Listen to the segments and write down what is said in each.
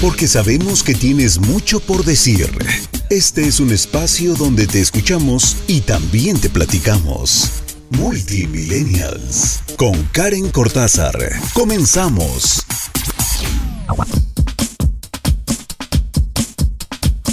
porque sabemos que tienes mucho por decir. Este es un espacio donde te escuchamos y también te platicamos. Multimillennials con Karen Cortázar. Comenzamos.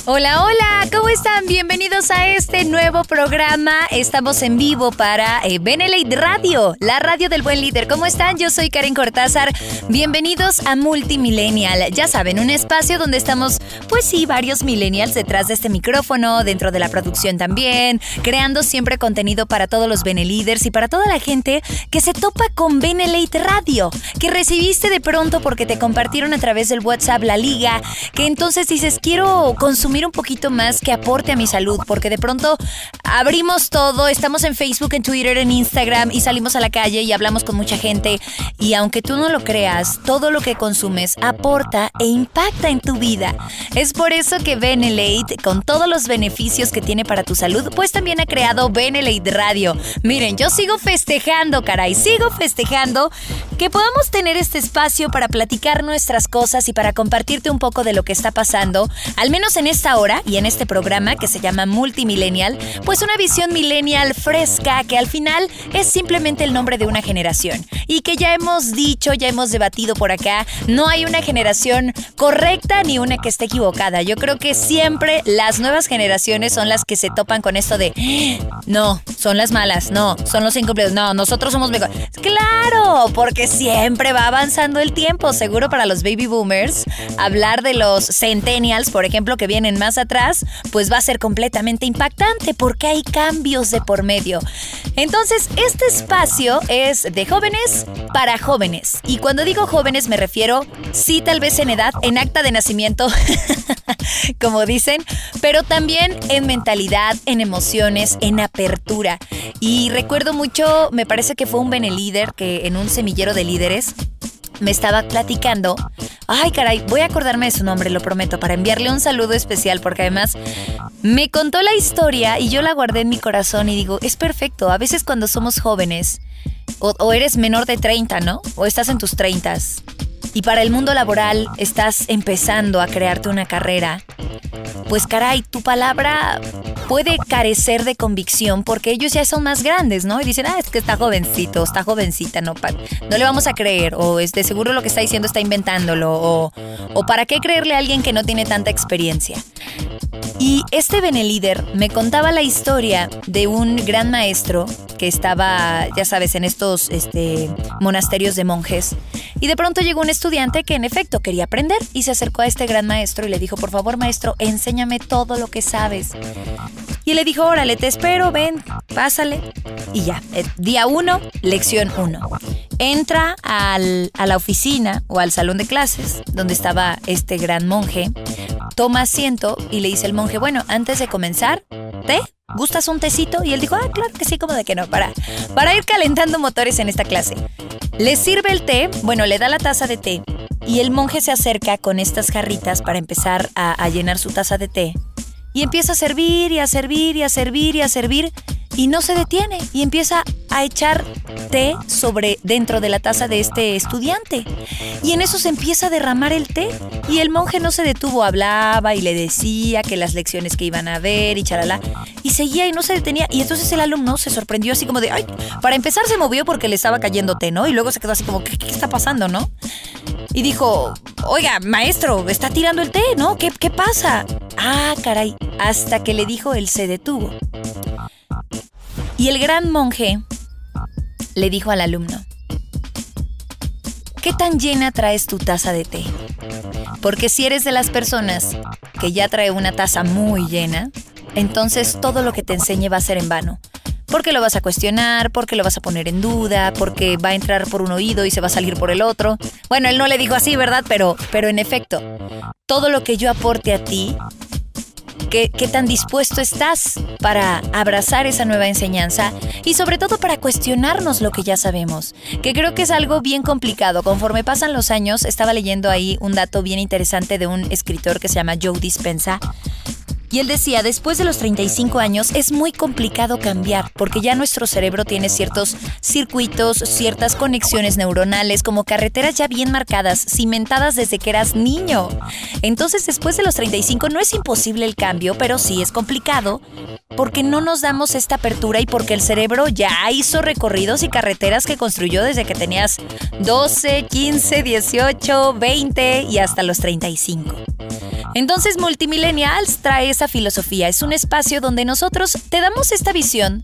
Hola, hola, ¿cómo están? Bienvenidos a este nuevo programa. Estamos en vivo para eh, Radio, la radio del buen líder. ¿Cómo están? Yo soy Karen Cortázar. Bienvenidos a Multimillennial. Ya saben, un espacio donde estamos, pues sí, varios millennials detrás de este micrófono, dentro de la producción también, creando siempre contenido para todos los Benelíderes y para toda la gente que se topa con Benelate Radio, que recibiste de pronto porque te compartieron a través del WhatsApp la liga, que entonces dices, quiero consumir un poquito más que aporte a mi salud, porque de pronto abrimos todo, estamos en Facebook, en Twitter, en Instagram y salimos a la calle y hablamos con mucha gente y aunque tú no lo creas, todo lo que consumes aporta e impacta en tu vida. Es por eso que Benelate, con todos los beneficios que tiene para tu salud, pues también ha creado Benelate Radio. Miren, yo sigo festejando, caray, sigo festejando que podamos tener este espacio para platicar nuestras cosas y para compartirte un poco de lo que está pasando, al menos en este hora y en este programa que se llama Multimillennial, pues una visión millennial fresca que al final es simplemente el nombre de una generación y que ya hemos dicho, ya hemos debatido por acá, no hay una generación correcta ni una que esté equivocada. Yo creo que siempre las nuevas generaciones son las que se topan con esto de no, son las malas, no, son los incompletos, no, nosotros somos mejores. Claro, porque siempre va avanzando el tiempo, seguro para los baby boomers, hablar de los centennials, por ejemplo, que vienen más atrás, pues va a ser completamente impactante porque hay cambios de por medio. Entonces, este espacio es de jóvenes para jóvenes. Y cuando digo jóvenes me refiero, sí, tal vez en edad, en acta de nacimiento, como dicen, pero también en mentalidad, en emociones, en apertura. Y recuerdo mucho, me parece que fue un Benelíder que en un semillero de líderes me estaba platicando. Ay, caray, voy a acordarme de su nombre, lo prometo, para enviarle un saludo especial, porque además me contó la historia y yo la guardé en mi corazón y digo, es perfecto. A veces cuando somos jóvenes, o, eres menor de 30, ¿no? O estás en tus 30 y para el mundo laboral estás empezando a crearte una carrera, pues caray, tu palabra puede carecer de convicción porque ellos ya son más grandes, ¿no? Y dicen, ah, es que está jovencito, está jovencita, no, no le vamos a creer, o es de seguro lo que está diciendo está inventándolo, o, o para qué creerle a alguien que no tiene tanta experiencia. Y este Benelíder me contaba la historia de un gran maestro que estaba, ya sabes, en estos este, monasterios de monjes. Y de pronto llegó un estudiante que en efecto quería aprender y se acercó a este gran maestro y le dijo, por favor maestro, enséñame todo lo que sabes. Y le dijo, órale, te espero, ven, pásale. Y ya, eh, día uno, lección uno. Entra a la oficina o al salón de clases donde estaba este gran monje, toma asiento y le dice el monje, bueno, antes de comenzar, té, ¿gustas un tecito? Y él dijo, ah, claro que sí, como de que no, para, para ir calentando motores en esta clase. Le sirve el té, bueno, le da la taza de té y el monje se acerca con estas jarritas para empezar a, llenar su taza de té y empieza a servir y a servir y a servir y a servir no se detiene y empieza a echar té sobre dentro de la taza de este estudiante. Y en eso se empieza a derramar el té y el monje no se detuvo, hablaba y le decía que las lecciones que iban a ver y charalá y seguía y no se detenía y entonces el alumno se sorprendió así como de, ay, para empezar se movió porque le estaba cayendo té, ¿no? Y luego se quedó así como, ¿qué, qué está pasando, no? Y dijo, oiga, maestro, está tirando el té, ¿no? ¿Qué, qué pasa? Ah, caray, hasta que le dijo él se detuvo. Y el gran monje le dijo al alumno, ¿qué tan llena traes tu taza de té? Porque si eres de las personas que ya trae una taza muy llena, entonces todo lo que te enseñe va a ser en vano. Porque lo vas a cuestionar, porque lo vas a poner en duda, porque va a entrar por un oído y se va a salir por el otro. Bueno, él no le dijo así, ¿verdad? Pero, pero en efecto, todo lo que yo aporte a ti ¿Qué, tan dispuesto estás para abrazar esa nueva enseñanza y sobre todo para cuestionarnos lo que ya sabemos? Que creo que es algo bien complicado. Conforme pasan los años, estaba leyendo ahí un dato bien interesante de un escritor que se llama Joe Dispensa Y él decía, después de los 35 años es muy complicado cambiar porque ya nuestro cerebro tiene ciertos circuitos, ciertas conexiones neuronales como carreteras ya bien marcadas, cimentadas desde que eras niño. Entonces después de los 35 no es imposible el cambio, pero sí es complicado porque no nos damos esta apertura y porque el cerebro ya hizo recorridos y carreteras que construyó desde que tenías 12, 15, 18, 20 y hasta los 35. Entonces Multimillennials trae esa filosofía. Es un espacio donde nosotros te damos esta visión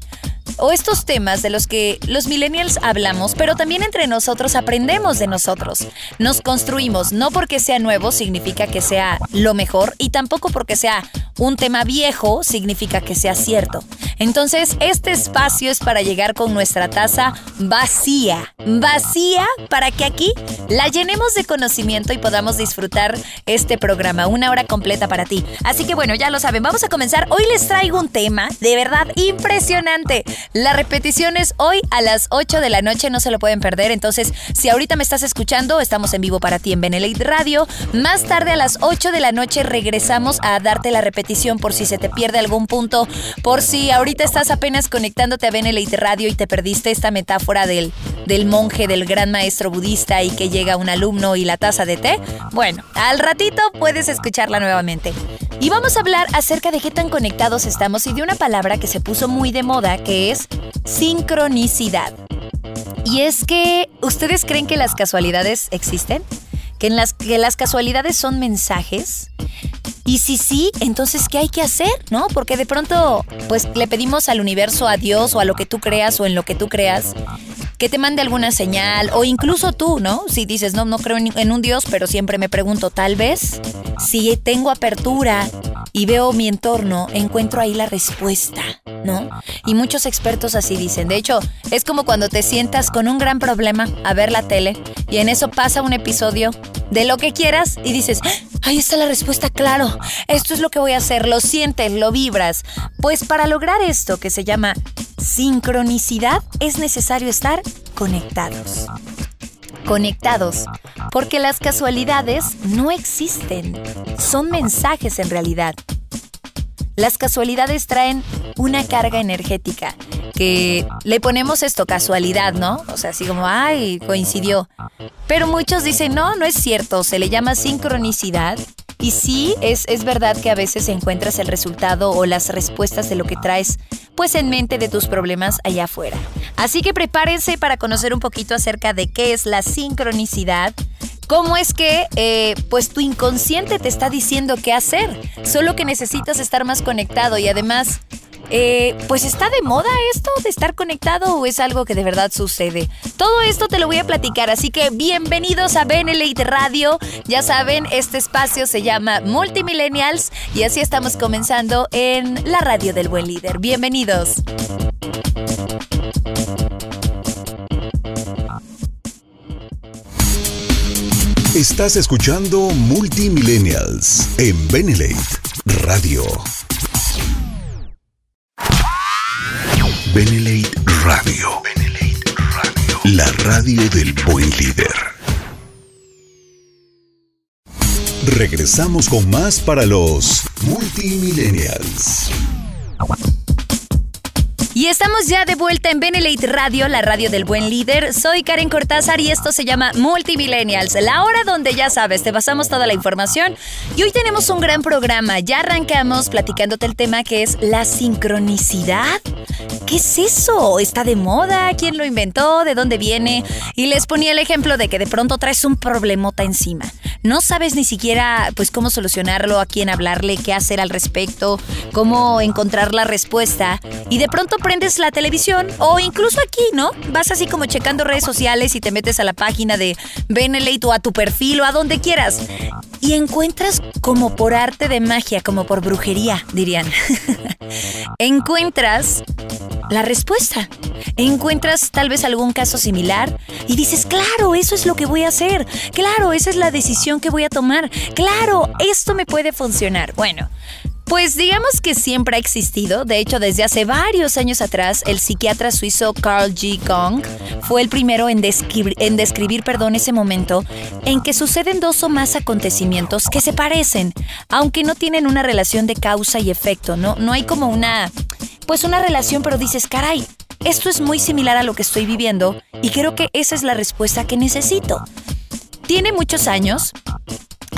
o estos temas de los que los millennials hablamos, pero también entre nosotros aprendemos de nosotros. Nos construimos, no porque sea nuevo significa que sea lo mejor y tampoco porque sea un tema viejo significa que sea cierto. Entonces, este espacio es para llegar con nuestra taza vacía, vacía para que aquí la llenemos de conocimiento y podamos disfrutar este programa, una hora completa para ti. Así que bueno, ya lo saben, vamos a comenzar. Hoy les traigo un tema de verdad impresionante. La repetición es hoy a las 8 de la noche, no se lo pueden perder. Entonces, si ahorita me estás escuchando, estamos en vivo para ti en Benelite Radio. Más tarde a las 8 de la noche regresamos a darte la repetición por si se te pierde algún punto, por si ahorita estás apenas conectándote a Benelite Radio y te perdiste esta metáfora del, del monje, del gran maestro budista y que llega un alumno y la taza de té, bueno, al ratito puedes escucharla nuevamente. Y vamos a hablar acerca de qué tan conectados estamos y de una palabra que se puso muy de moda que es sincronicidad. Y es que, ¿ustedes creen que las casualidades existen? ¿Que, en las, que las casualidades son mensajes? Y si sí, entonces, ¿qué hay que hacer? ¿No? Porque de pronto, pues le pedimos al universo, a Dios o a lo que tú creas o en lo que tú creas, que te mande alguna señal o incluso tú, ¿no? Si dices, no, no creo en, un Dios, pero siempre me pregunto, tal vez, si tengo apertura y veo mi entorno, encuentro ahí la respuesta, ¿no? Y muchos expertos así dicen. De hecho, es como cuando te sientas con un gran problema a ver la tele y en eso pasa un episodio de lo que quieras y dices, ¡Ah! Ahí está la respuesta, claro. Esto es lo que voy a hacer, lo sientes, lo vibras. Pues para lograr esto que se llama sincronicidad es necesario estar conectados. Conectados, porque las casualidades no existen, son mensajes en realidad. Las casualidades traen una carga energética que le ponemos esto casualidad, ¿no? O sea, así como, ay, coincidió. Pero muchos dicen, no, no es cierto, se le llama sincronicidad. Y sí, es, es verdad que a veces encuentras el resultado o las respuestas de lo que traes pues en mente de tus problemas allá afuera. Así que prepárense para conocer un poquito acerca de qué es la sincronicidad, cómo es que eh, pues tu inconsciente te está diciendo qué hacer, solo que necesitas estar más conectado y además... Eh, pues está de moda esto de estar conectado o es algo que de verdad sucede. Todo esto te lo voy a platicar, así que bienvenidos a Benelite Radio. Ya saben, este espacio se llama Multimillennials y así estamos comenzando en la radio del buen líder. Bienvenidos. Estás escuchando Multimillennials en Benelate Radio. Benelate Radio. Radio. La radio del buen líder. Regresamos con más para los Multimillennials. Y estamos ya de vuelta en Benelate Radio, la radio del buen líder. Soy Karen Cortázar y esto se llama Multimillennials, la hora donde ya sabes, te pasamos toda la información. Y hoy tenemos un gran programa. Ya arrancamos platicándote el tema que es la sincronicidad. ¿Qué es eso? ¿Está de moda? ¿Quién lo inventó? ¿De dónde viene? Y les ponía el ejemplo de que de pronto traes un problemota encima. No sabes ni siquiera pues cómo solucionarlo, a quién hablarle, qué hacer al respecto, cómo encontrar la respuesta. Y de pronto prendes la televisión o incluso aquí, ¿no? Vas así como checando redes sociales y te metes a la página de Benelete o a tu perfil o a donde quieras. Y encuentras como por arte de magia, como por brujería, dirían. encuentras la respuesta. Encuentras tal vez algún caso similar y dices, claro, eso es lo que voy a hacer. Claro, esa es la decisión que voy a tomar. Claro, esto me puede funcionar. Bueno, Pues digamos que siempre ha existido. De hecho, desde hace varios años atrás, el psiquiatra suizo Carl G. Gong fue el primero en, describir, en describir perdón, ese momento en que suceden dos o más acontecimientos que se parecen, aunque no tienen una relación de causa y efecto. No, no hay como una, pues una relación, pero dices, caray, esto es muy similar a lo que estoy viviendo y creo que esa es la respuesta que necesito. Tiene muchos años,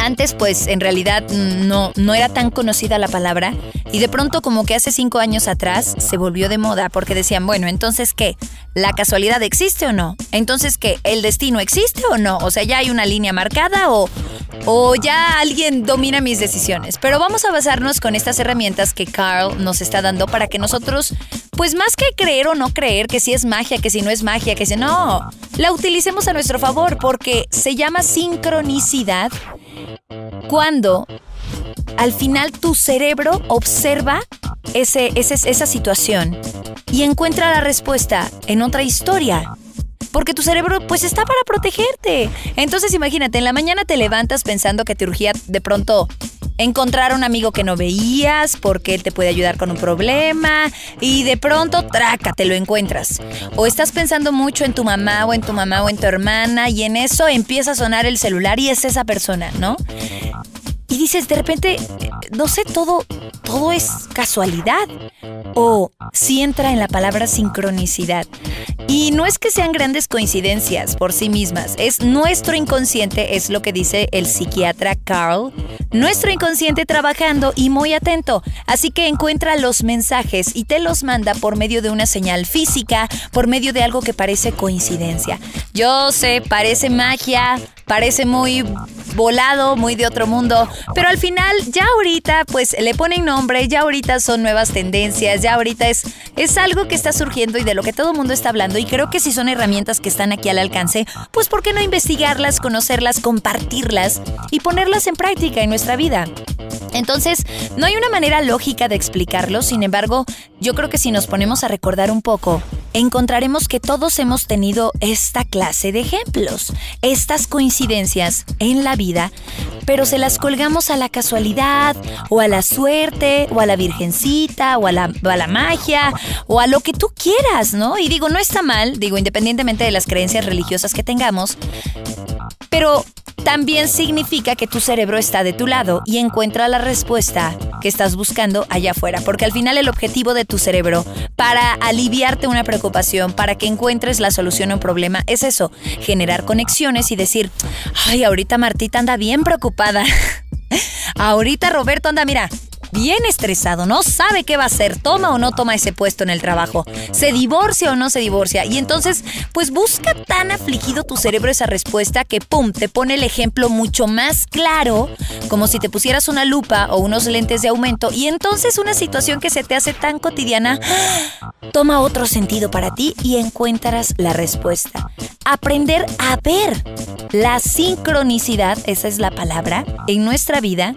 antes, pues en realidad no, no era tan conocida la palabra y de pronto como que hace cinco años atrás se volvió de moda porque decían, bueno, entonces ¿qué? ¿La casualidad existe o no? Entonces ¿qué? ¿El destino existe o no? O sea, ya hay una línea marcada o, o ya alguien domina mis decisiones. Pero vamos a basarnos con estas herramientas que Carl nos está dando para que nosotros, pues más que creer o no creer que si es magia, que si no es magia, que si no, la utilicemos a nuestro favor porque se llama sincronicidad cuando al final tu cerebro observa ese, esa situación y encuentra la respuesta en otra historia. Porque tu cerebro pues está para protegerte. Entonces imagínate, en la mañana te levantas pensando que te urgía de pronto encontrar a un amigo que no veías porque él te puede ayudar con un problema y de pronto, traca, te lo encuentras. O estás pensando mucho en tu mamá o en tu mamá o en tu hermana y en eso empieza a sonar el celular y es esa persona, ¿no? Dices, de repente, no sé, todo, todo es casualidad. O si entra en la palabra sincronicidad. Y no es que sean grandes coincidencias por sí mismas, es nuestro inconsciente, es lo que dice el psiquiatra Carl, nuestro inconsciente trabajando y muy atento. Así que encuentra los mensajes y te los manda por medio de una señal física, por medio de algo que parece coincidencia. Yo sé, parece magia, parece muy volado, muy de otro mundo, pero al final ya ahorita pues le ponen nombre, ya ahorita son nuevas tendencias, ya ahorita es, es algo que está surgiendo y de lo que todo el mundo está hablando y creo que si son herramientas que están aquí al alcance, pues ¿por qué no investigarlas, conocerlas, compartirlas y ponerlas en práctica en nuestra vida? Entonces, no hay una manera lógica de explicarlo, sin embargo, yo creo que si nos ponemos a recordar un poco, encontraremos que todos hemos tenido esta clase de ejemplos, estas coincidencias en la vida, pero se las colgamos a la casualidad, o a la suerte, o a la virgencita, o a la, a la magia, o a lo que tú quieras, ¿no? Y digo, no está mal, digo, independientemente de las creencias religiosas que tengamos, pero también significa que tu cerebro está de tu lado y encuentra la respuesta que estás buscando allá afuera, porque al final el objetivo de tu cerebro para aliviarte una preocupación, para que encuentres la solución a un problema, es eso, generar conexiones y decir, ay, ahorita Martita anda bien preocupada. ahorita Roberto anda, mira, bien estresado, no sabe qué va a hacer, toma o no toma ese puesto en el trabajo, se divorcia o no se divorcia. Y entonces, pues busca tan afligido tu cerebro esa respuesta que, ¡pum!, te pone el ejemplo mucho más claro, como si te pusieras una lupa o unos lentes de aumento. Y entonces una situación que se te hace tan cotidiana, toma otro sentido para ti y encuentras la respuesta. Aprender a ver la sincronicidad, esa es la palabra, en nuestra vida,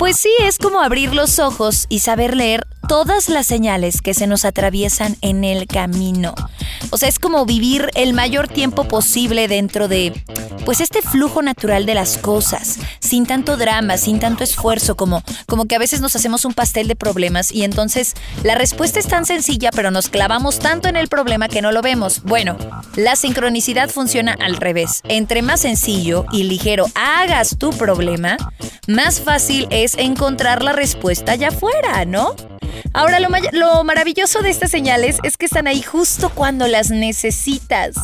pues sí, es como abrir los ojos y saber leer todas las señales que se nos atraviesan en el camino. O sea, es como vivir el mayor tiempo posible dentro de, pues, este flujo natural de las cosas, sin tanto drama, sin tanto esfuerzo, como, como que a veces nos hacemos un pastel de problemas y entonces la respuesta es tan sencilla, pero nos clavamos tanto en el problema que no lo vemos. Bueno, la sincronicidad funciona al revés. Entre más sencillo y ligero hagas tu problema, más fácil es encontrar la respuesta allá afuera, ¿no? Ahora, lo, lo maravilloso de estas señales es que están ahí justo cuando las necesitas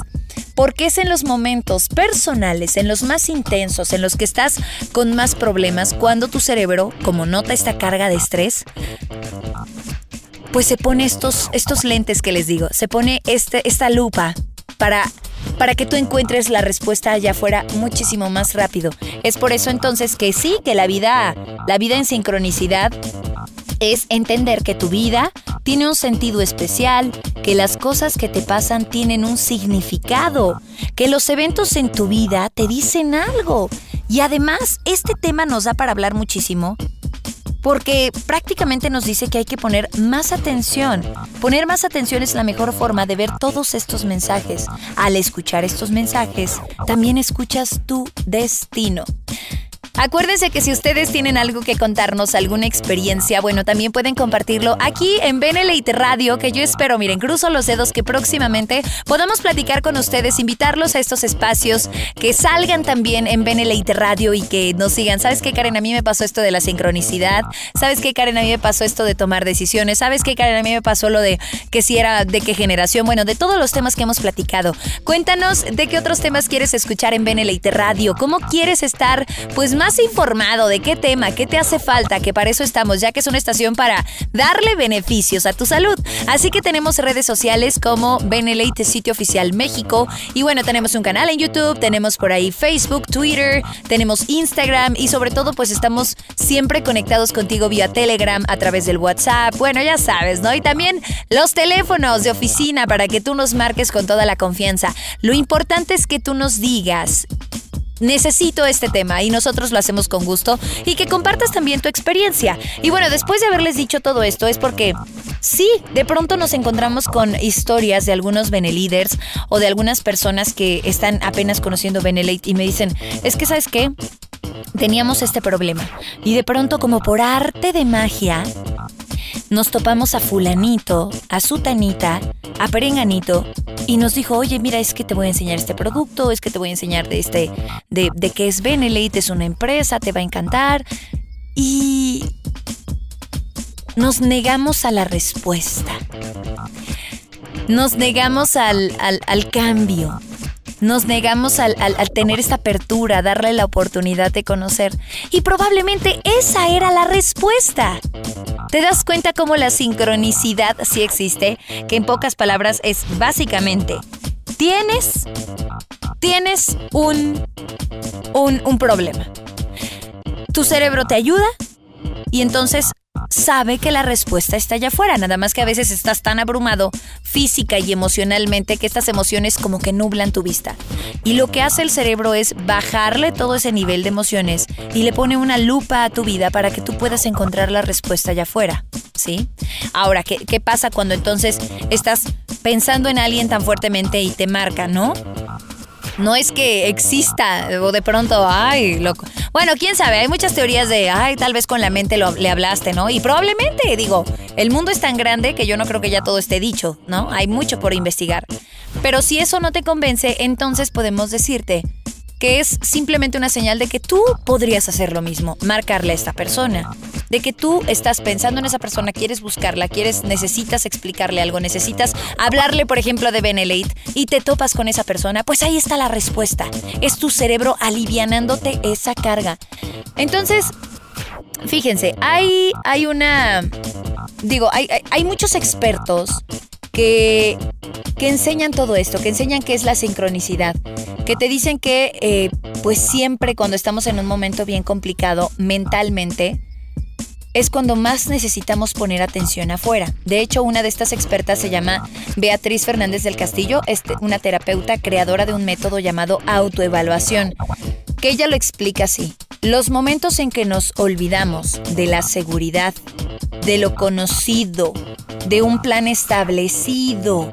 porque es en los momentos personales, en los más intensos, en los que estás con más problemas, cuando tu cerebro, como nota esta carga de estrés, pues se pone estos, estos lentes que les digo, se pone este, esta lupa para, para que tú encuentres la respuesta allá afuera muchísimo más rápido. Es por eso entonces que sí, que la vida, la vida en sincronicidad es entender que tu vida tiene un sentido especial, que las cosas que te pasan tienen un significado, que los eventos en tu vida te dicen algo. Y además, este tema nos da para hablar muchísimo porque prácticamente nos dice que hay que poner más atención. Poner más atención es la mejor forma de ver todos estos mensajes. Al escuchar estos mensajes, también escuchas tu destino. Acuérdense que si ustedes tienen algo que contarnos, alguna experiencia, bueno, también pueden compartirlo aquí en Benelite Radio, que yo espero, miren, cruzo los dedos que próximamente podamos platicar con ustedes, invitarlos a estos espacios, que salgan también en Benelite Radio y que nos sigan. ¿Sabes qué, Karen? A mí me pasó esto de la sincronicidad. ¿Sabes qué, Karen? A mí me pasó esto de tomar decisiones. ¿Sabes qué, Karen? A mí me pasó lo de que si era de qué generación. Bueno, de todos los temas que hemos platicado. Cuéntanos de qué otros temas quieres escuchar en Benelite Radio. ¿Cómo quieres estar, pues, más informado de qué tema, qué te hace falta? Que para eso estamos, ya que es una estación para darle beneficios a tu salud. Así que tenemos redes sociales como Benelite Sitio Oficial México. Y bueno, tenemos un canal en YouTube, tenemos por ahí Facebook, Twitter, tenemos Instagram y sobre todo, pues estamos siempre conectados contigo vía Telegram a través del WhatsApp. Bueno, ya sabes, ¿no? Y también los teléfonos de oficina para que tú nos marques con toda la confianza. Lo importante es que tú nos digas necesito este tema y nosotros lo hacemos con gusto y que compartas también tu experiencia. Y bueno, después de haberles dicho todo esto es porque sí, de pronto nos encontramos con historias de algunos Beneliders o de algunas personas que están apenas conociendo Benelite y me dicen, es que sabes qué, teníamos este problema y de pronto como por arte de magia nos topamos a fulanito, a sutanita, a perenganito y nos dijo, oye, mira, es que te voy a enseñar este producto, es que te voy a enseñar de este, de, de qué es Benelite, es una empresa, te va a encantar. Y nos negamos a la respuesta. Nos negamos al cambio nos negamos al, tener esta apertura, darle la oportunidad de conocer. Y probablemente esa era la respuesta. ¿Te das cuenta cómo la sincronicidad sí existe? Que en pocas palabras es básicamente, tienes, tienes un, un, un problema. Tu cerebro te ayuda y entonces sabe que la respuesta está allá afuera, nada más que a veces estás tan abrumado física y emocionalmente que estas emociones como que nublan tu vista. Y lo que hace el cerebro es bajarle todo ese nivel de emociones y le pone una lupa a tu vida para que tú puedas encontrar la respuesta allá afuera, ¿sí? Ahora, ¿qué, qué pasa cuando entonces estás pensando en alguien tan fuertemente y te marca, ¿no? No es que exista o de pronto, ay, loco. Bueno, quién sabe, hay muchas teorías de, ay, tal vez con la mente lo, le hablaste, ¿no? Y probablemente, digo, el mundo es tan grande que yo no creo que ya todo esté dicho, ¿no? Hay mucho por investigar. Pero si eso no te convence, entonces podemos decirte, que es simplemente una señal de que tú podrías hacer lo mismo, marcarle a esta persona, de que tú estás pensando en esa persona, quieres buscarla, quieres, necesitas explicarle algo, necesitas hablarle, por ejemplo, de Benelate y te topas con esa persona, pues ahí está la respuesta. Es tu cerebro alivianándote esa carga. Entonces, fíjense, hay, hay una, digo, hay, hay muchos expertos que, que enseñan todo esto, que enseñan qué es la sincronicidad, que te dicen que eh, pues siempre cuando estamos en un momento bien complicado mentalmente, es cuando más necesitamos poner atención afuera. De hecho, una de estas expertas se llama Beatriz Fernández del Castillo, una terapeuta creadora de un método llamado autoevaluación, que ella lo explica así. Los momentos en que nos olvidamos de la seguridad, de lo conocido, de un plan establecido,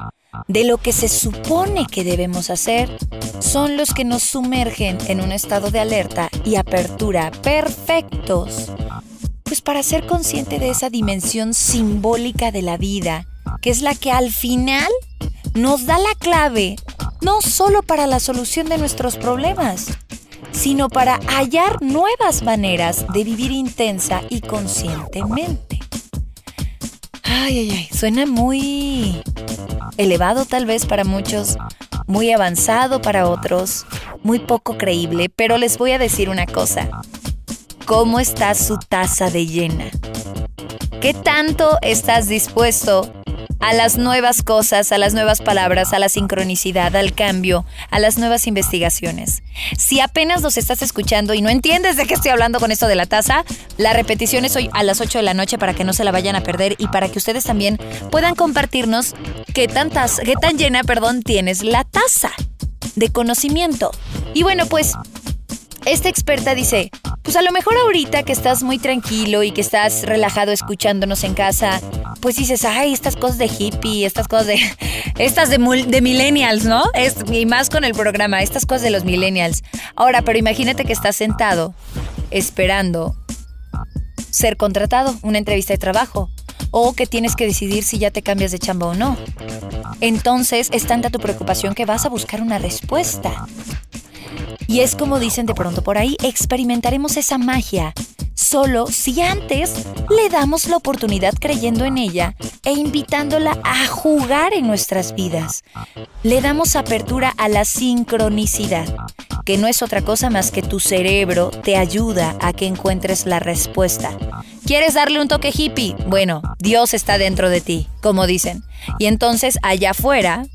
de lo que se supone que debemos hacer, son los que nos sumergen en un estado de alerta y apertura perfectos. Pues para ser consciente de esa dimensión simbólica de la vida, que es la que al final nos da la clave, no solo para la solución de nuestros problemas, sino para hallar nuevas maneras de vivir intensa y conscientemente. Ay, ay, ay, suena muy elevado tal vez para muchos, muy avanzado para otros, muy poco creíble, pero les voy a decir una cosa. ¿Cómo está su taza de llena? ¿Qué tanto estás dispuesto a las nuevas cosas, a las nuevas palabras, a la sincronicidad, al cambio, a las nuevas investigaciones. Si apenas nos estás escuchando y no entiendes de qué estoy hablando con esto de la taza, la repetición es hoy a las 8 de la noche para que no se la vayan a perder y para que ustedes también puedan compartirnos qué, tantas, qué tan llena perdón, tienes la taza de conocimiento. Y bueno, pues esta experta dice, pues a lo mejor ahorita que estás muy tranquilo y que estás relajado escuchándonos en casa, pues dices, ay, estas cosas de hippie, estas cosas de... Estas de, millennials, ¿no? y más con el programa, estas cosas de los millennials. Ahora, pero imagínate que estás sentado esperando ser contratado, una entrevista de trabajo, o que tienes que decidir si ya te cambias de chamba o no. Entonces es tanta tu preocupación que vas a buscar una respuesta. Y es como dicen de pronto por ahí, experimentaremos esa magia solo si antes le damos la oportunidad creyendo en ella e invitándola a jugar en nuestras vidas. Le damos apertura a la sincronicidad, que no es otra cosa más que tu cerebro te ayuda a que encuentres la respuesta. ¿Quieres darle un toque hippie? Bueno, Dios está dentro de ti, como dicen. Y entonces allá afuera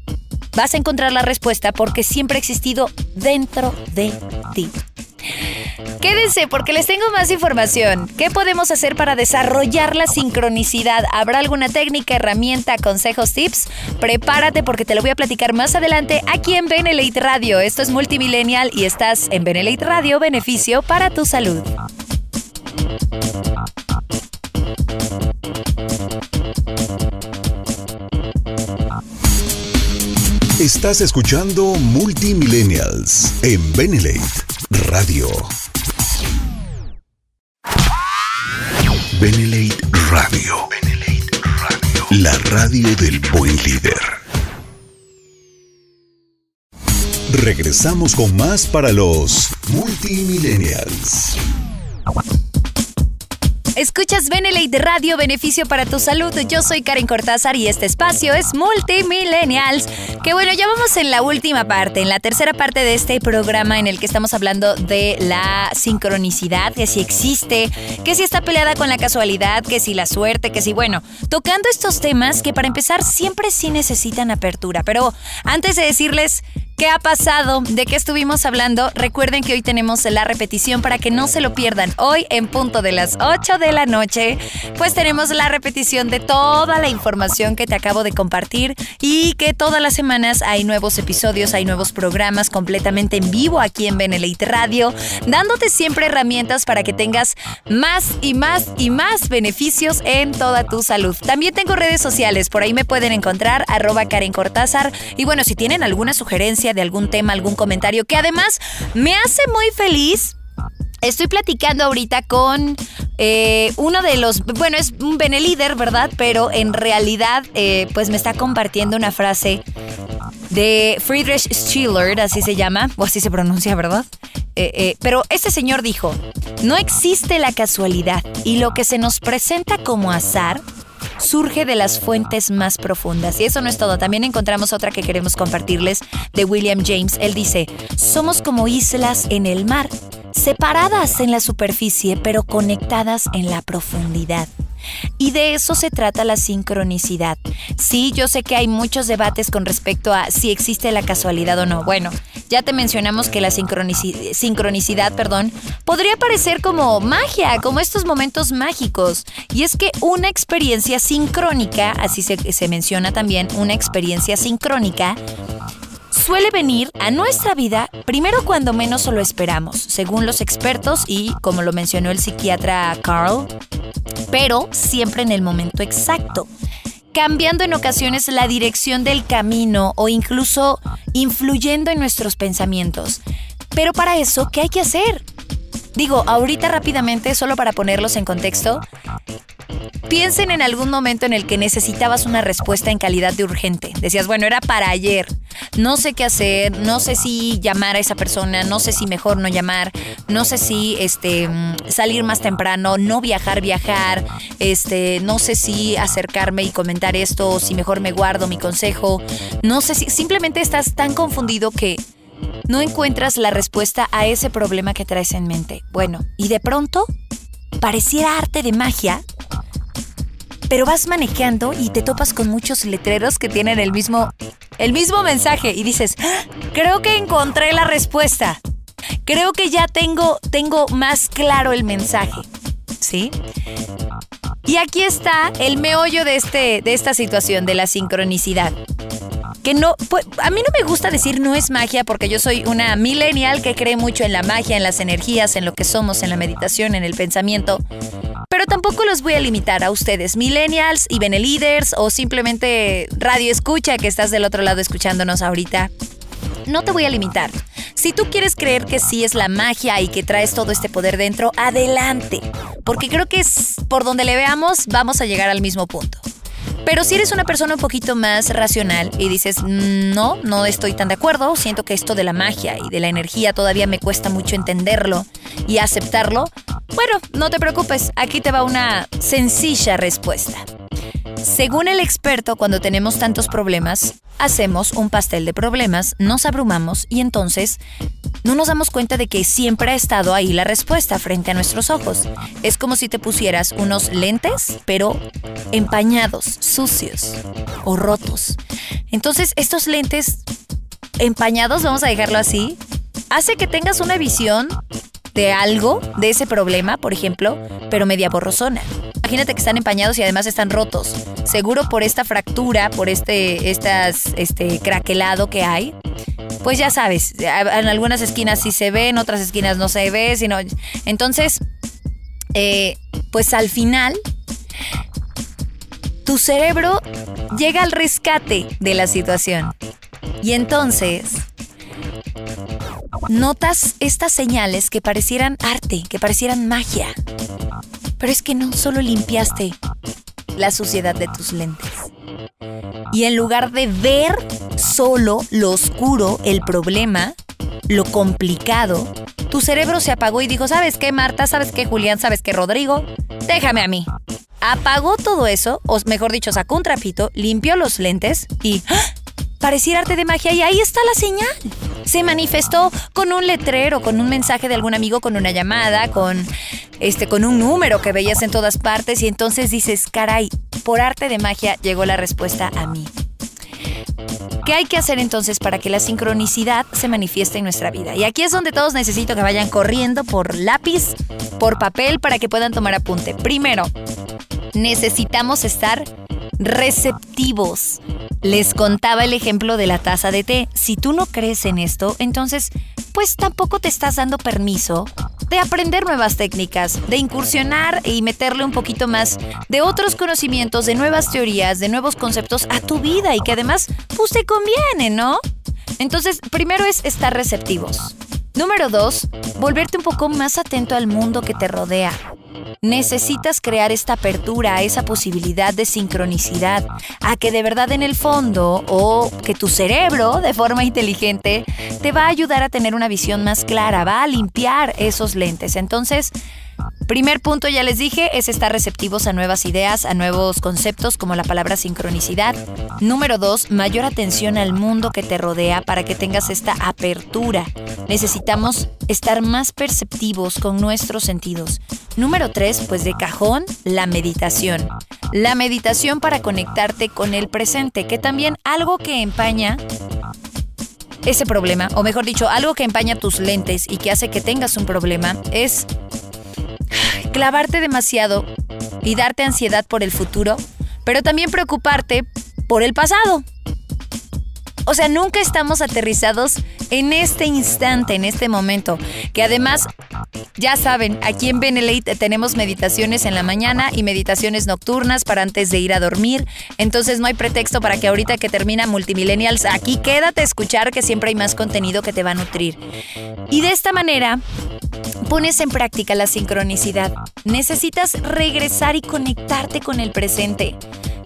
vas a encontrar la respuesta porque siempre ha existido dentro de ti. Quédense porque les tengo más información. ¿Qué podemos hacer para desarrollar la sincronicidad? ¿Habrá alguna técnica, herramienta, consejos, tips? Prepárate porque te lo voy a platicar más adelante aquí en Benelite Radio. Esto es Multimillennial y estás en Benelite Radio, beneficio para tu salud. Estás escuchando Multimillennials en Benelate Radio. Benelate Radio. Benelate Radio. La radio del buen líder. Regresamos con más para los Multimillennials. Escuchas Benelate Radio, beneficio para tu salud. Yo soy Karen Cortázar y este espacio es Multimillennials. Que bueno, ya vamos en la última parte, en la tercera parte de este programa en el que estamos hablando de la sincronicidad, que si existe, que si está peleada con la casualidad, que si la suerte, que si, bueno, tocando estos temas que para empezar siempre sí necesitan apertura. Pero antes de decirles ¿Qué ha pasado? ¿De qué estuvimos hablando? Recuerden que hoy tenemos la repetición para que no se lo pierdan. Hoy en punto de las 8 de la noche, pues tenemos la repetición de toda la información que te acabo de compartir y que todas las semanas hay nuevos episodios, hay nuevos programas completamente en vivo aquí en Benelite Radio, dándote siempre herramientas para que tengas más y más y más beneficios en toda tu salud. También tengo redes sociales, por ahí me pueden encontrar arroba Karen Cortázar y bueno, si tienen alguna sugerencia, de algún tema, algún comentario, que además me hace muy feliz. Estoy platicando ahorita con eh, uno de los, bueno, es un benelíder, ¿verdad? Pero en realidad, eh, pues me está compartiendo una frase de Friedrich Schiller, así se llama, o así se pronuncia, ¿verdad? Eh, pero este señor dijo, no existe la casualidad y lo que se nos presenta como azar surge de las fuentes más profundas. Y eso no es todo, también encontramos otra que queremos compartirles de William James. Él dice, somos como islas en el mar, separadas en la superficie, pero conectadas en la profundidad. Y de eso se trata la sincronicidad. Sí, yo sé que hay muchos debates con respecto a si existe la casualidad o no. Bueno, ya te mencionamos que la sincronicidad, perdón, podría parecer como magia, como estos momentos mágicos. Y es que una experiencia sincrónica, así se, se menciona también, una experiencia sincrónica, suele venir a nuestra vida primero cuando menos lo esperamos, según los expertos y como lo mencionó el psiquiatra Carl, pero siempre en el momento exacto cambiando en ocasiones la dirección del camino o incluso influyendo en nuestros pensamientos. Pero para eso, ¿qué hay que hacer? Digo, ahorita rápidamente, solo para ponerlos en contexto, Piensen en algún momento en el que necesitabas una respuesta en calidad de urgente. Decías, bueno, era para ayer. No sé qué hacer, no sé si llamar a esa persona, no sé si mejor no llamar, no sé si este salir más temprano, no viajar, viajar, este, no sé si acercarme y comentar esto, si mejor me guardo mi consejo. No sé si simplemente estás tan confundido que no encuentras la respuesta a ese problema que traes en mente. Bueno, y de pronto pareciera arte de magia pero vas manejando y te topas con muchos letreros que tienen el mismo, el mismo mensaje y dices, ¡Ah! creo que encontré la respuesta. Creo que ya tengo, tengo más claro el mensaje. ¿Sí? Y aquí está el meollo de, este, de esta situación, de la sincronicidad. Que no, pues, a mí no me gusta decir no es magia porque yo soy una millennial que cree mucho en la magia, en las energías, en lo que somos, en la meditación, en el pensamiento. Pero tampoco los voy a limitar a ustedes, millennials y beneliders o simplemente radio escucha que estás del otro lado escuchándonos ahorita. no te voy a limitar. Si tú quieres creer que sí es la magia y que traes todo este poder dentro, adelante. Porque creo que es por donde le veamos, vamos a llegar al mismo punto. Pero si eres una persona un poquito más racional y dices, mm, no, no estoy tan de acuerdo, siento que esto de la magia y de la energía todavía me cuesta mucho entenderlo y aceptarlo, bueno, no te preocupes, aquí te va una sencilla respuesta. Según el experto, cuando tenemos tantos problemas, hacemos un pastel de problemas, nos abrumamos y entonces no nos damos cuenta de que siempre ha estado ahí la respuesta frente a nuestros ojos. Es como si te pusieras unos lentes, pero empañados, sucios o rotos. Entonces, estos lentes empañados, vamos a dejarlo así, hace que tengas una visión de algo, de ese problema, por ejemplo, pero media borrosona. Imagínate que están empañados y además están rotos. Seguro por esta fractura, por este, estas, este craquelado que hay. Pues ya sabes, en algunas esquinas sí se ve, en otras esquinas no se ve, sino. Entonces, eh, pues al final, tu cerebro llega al rescate de la situación. Y entonces notas estas señales que parecieran arte, que parecieran magia. Pero es que no solo limpiaste la suciedad de tus lentes. Y en lugar de ver solo lo oscuro, el problema, lo complicado, tu cerebro se apagó y dijo, ¿sabes qué, Marta? ¿Sabes qué, Julián? ¿Sabes qué, Rodrigo? Déjame a mí. Apagó todo eso, o mejor dicho, sacó un trapito, limpió los lentes y ¡ah! Pareciera arte de magia y ahí está la señal. Se manifestó con un letrero, con un mensaje de algún amigo, con una llamada, con este con un número que veías en todas partes y entonces dices, "Caray, por arte de magia llegó la respuesta a mí." ¿Qué hay que hacer entonces para que la sincronicidad se manifieste en nuestra vida? Y aquí es donde todos necesito que vayan corriendo por lápiz, por papel, para que puedan tomar apunte. Primero, necesitamos estar receptivos. Les contaba el ejemplo de la taza de té. Si tú no crees en esto, entonces, pues tampoco te estás dando permiso de aprender nuevas técnicas, de incursionar y meterle un poquito más de otros conocimientos, de nuevas teorías, de nuevos conceptos a tu vida y que además, pues te conviene, ¿no? Entonces, primero es estar receptivos. Número dos, volverte un poco más atento al mundo que te rodea. Necesitas crear esta apertura esa posibilidad de sincronicidad, a que de verdad en el fondo o que tu cerebro de forma inteligente te va a ayudar a tener una visión más clara, va a limpiar esos lentes. Entonces, Primer punto, ya les dije, es estar receptivos a nuevas ideas, a nuevos conceptos como la palabra sincronicidad. Número dos, mayor atención al mundo que te rodea para que tengas esta apertura. Necesitamos estar más perceptivos con nuestros sentidos. Número tres, pues de cajón, la meditación. La meditación para conectarte con el presente, que también algo que empaña ese problema, o mejor dicho, algo que empaña tus lentes y que hace que tengas un problema, es clavarte demasiado y darte ansiedad por el futuro, pero también preocuparte por el pasado. O sea, nunca estamos aterrizados en este instante, en este momento, que además, ya saben, aquí en Benelete tenemos meditaciones en la mañana y meditaciones nocturnas para antes de ir a dormir, entonces no hay pretexto para que ahorita que termina Multimillennials, aquí quédate a escuchar que siempre hay más contenido que te va a nutrir. Y de esta manera, pones en práctica la sincronicidad. Necesitas regresar y conectarte con el presente.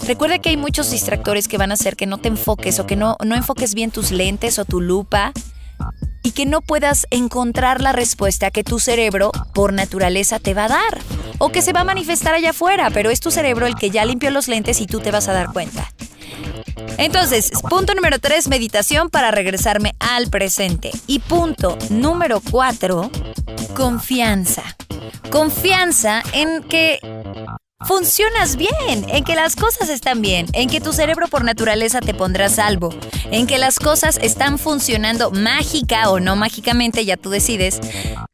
Recuerda que hay muchos distractores que van a hacer que no te enfoques o que no, no enfoques bien tus lentes o tu lupa y que no puedas encontrar la respuesta que tu cerebro por naturaleza te va a dar o que se va a manifestar allá afuera, pero es tu cerebro el que ya limpió los lentes y tú te vas a dar cuenta. Entonces, punto número 3, meditación para regresarme al presente. Y punto número 4, confianza. Confianza en que funcionas bien, en que las cosas están bien, en que tu cerebro por naturaleza te pondrá salvo, en que las cosas están funcionando mágica o no mágicamente, ya tú decides,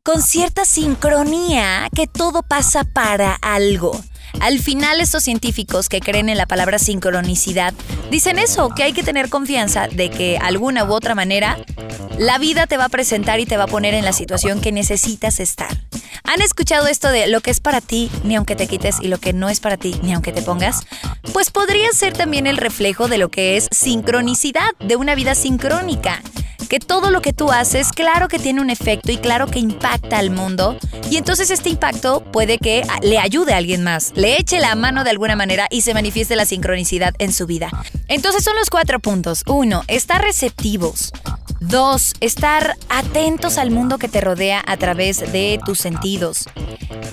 con cierta sincronía que todo pasa para algo. Al final estos científicos que creen en la palabra sincronicidad dicen eso, que hay que tener confianza de que alguna u otra manera la vida te va a presentar y te va a poner en la situación que necesitas estar. ¿Han escuchado esto de lo que es para ti ni aunque te quites y lo que no es para ti ni aunque te pongas? Pues podría ser también el reflejo de lo que es sincronicidad, de una vida sincrónica que todo lo que tú haces, claro que tiene un efecto y claro que impacta al mundo. Y entonces este impacto puede que le ayude a alguien más, le eche la mano de alguna manera y se manifieste la sincronicidad en su vida. Entonces son los cuatro puntos. Uno, estar receptivos. Dos, estar atentos al mundo que te rodea a través de tus sentidos.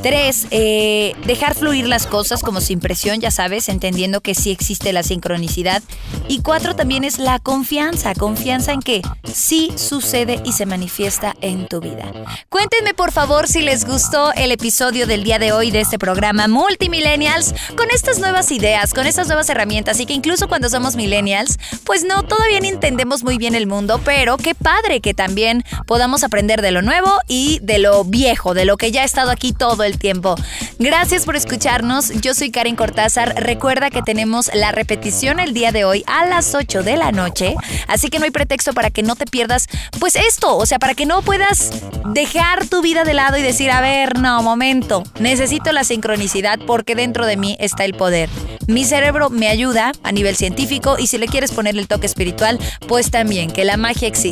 Tres, eh, dejar fluir las cosas como sin presión, ya sabes, entendiendo que sí existe la sincronicidad. Y cuatro también es la confianza, confianza en que sí sucede y se manifiesta en tu vida. Cuéntenme por favor si les gustó el episodio del día de hoy de este programa Multimillennials con estas nuevas ideas, con estas nuevas herramientas y que incluso cuando somos millennials, pues no, todavía no entendemos muy bien el mundo, pero qué padre que también podamos aprender de lo nuevo y de lo viejo, de lo que ya ha estado aquí todo el tiempo. Gracias por escucharnos. Yo soy Karen Cortázar. Recuerda que tenemos la repetición el día de hoy a las 8 de la noche. Así que no hay pretexto para que no te pierdas, pues esto, o sea, para que no puedas dejar tu vida de lado y decir, a ver, no, momento, necesito la sincronicidad porque dentro de mí está el poder. Mi cerebro me ayuda a nivel científico y si le quieres poner el toque espiritual, pues también, que la magia existe.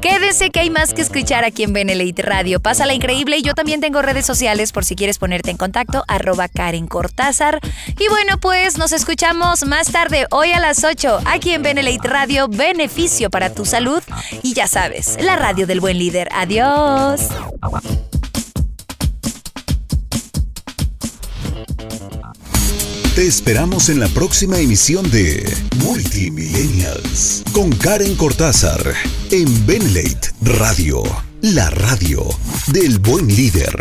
Quédese que hay más que escuchar aquí en Benelite Radio. Pásala increíble y yo también tengo redes sociales por si quieres ponerte en contacto, arroba Karen Cortázar. Y bueno, pues nos escuchamos más tarde, hoy a las 8, aquí en Benelite Radio, beneficio para tu salud. Y ya sabes, la radio del buen líder. Adiós. Te esperamos en la próxima emisión de Multimillennials con Karen Cortázar en Benlate Radio, la radio del buen líder.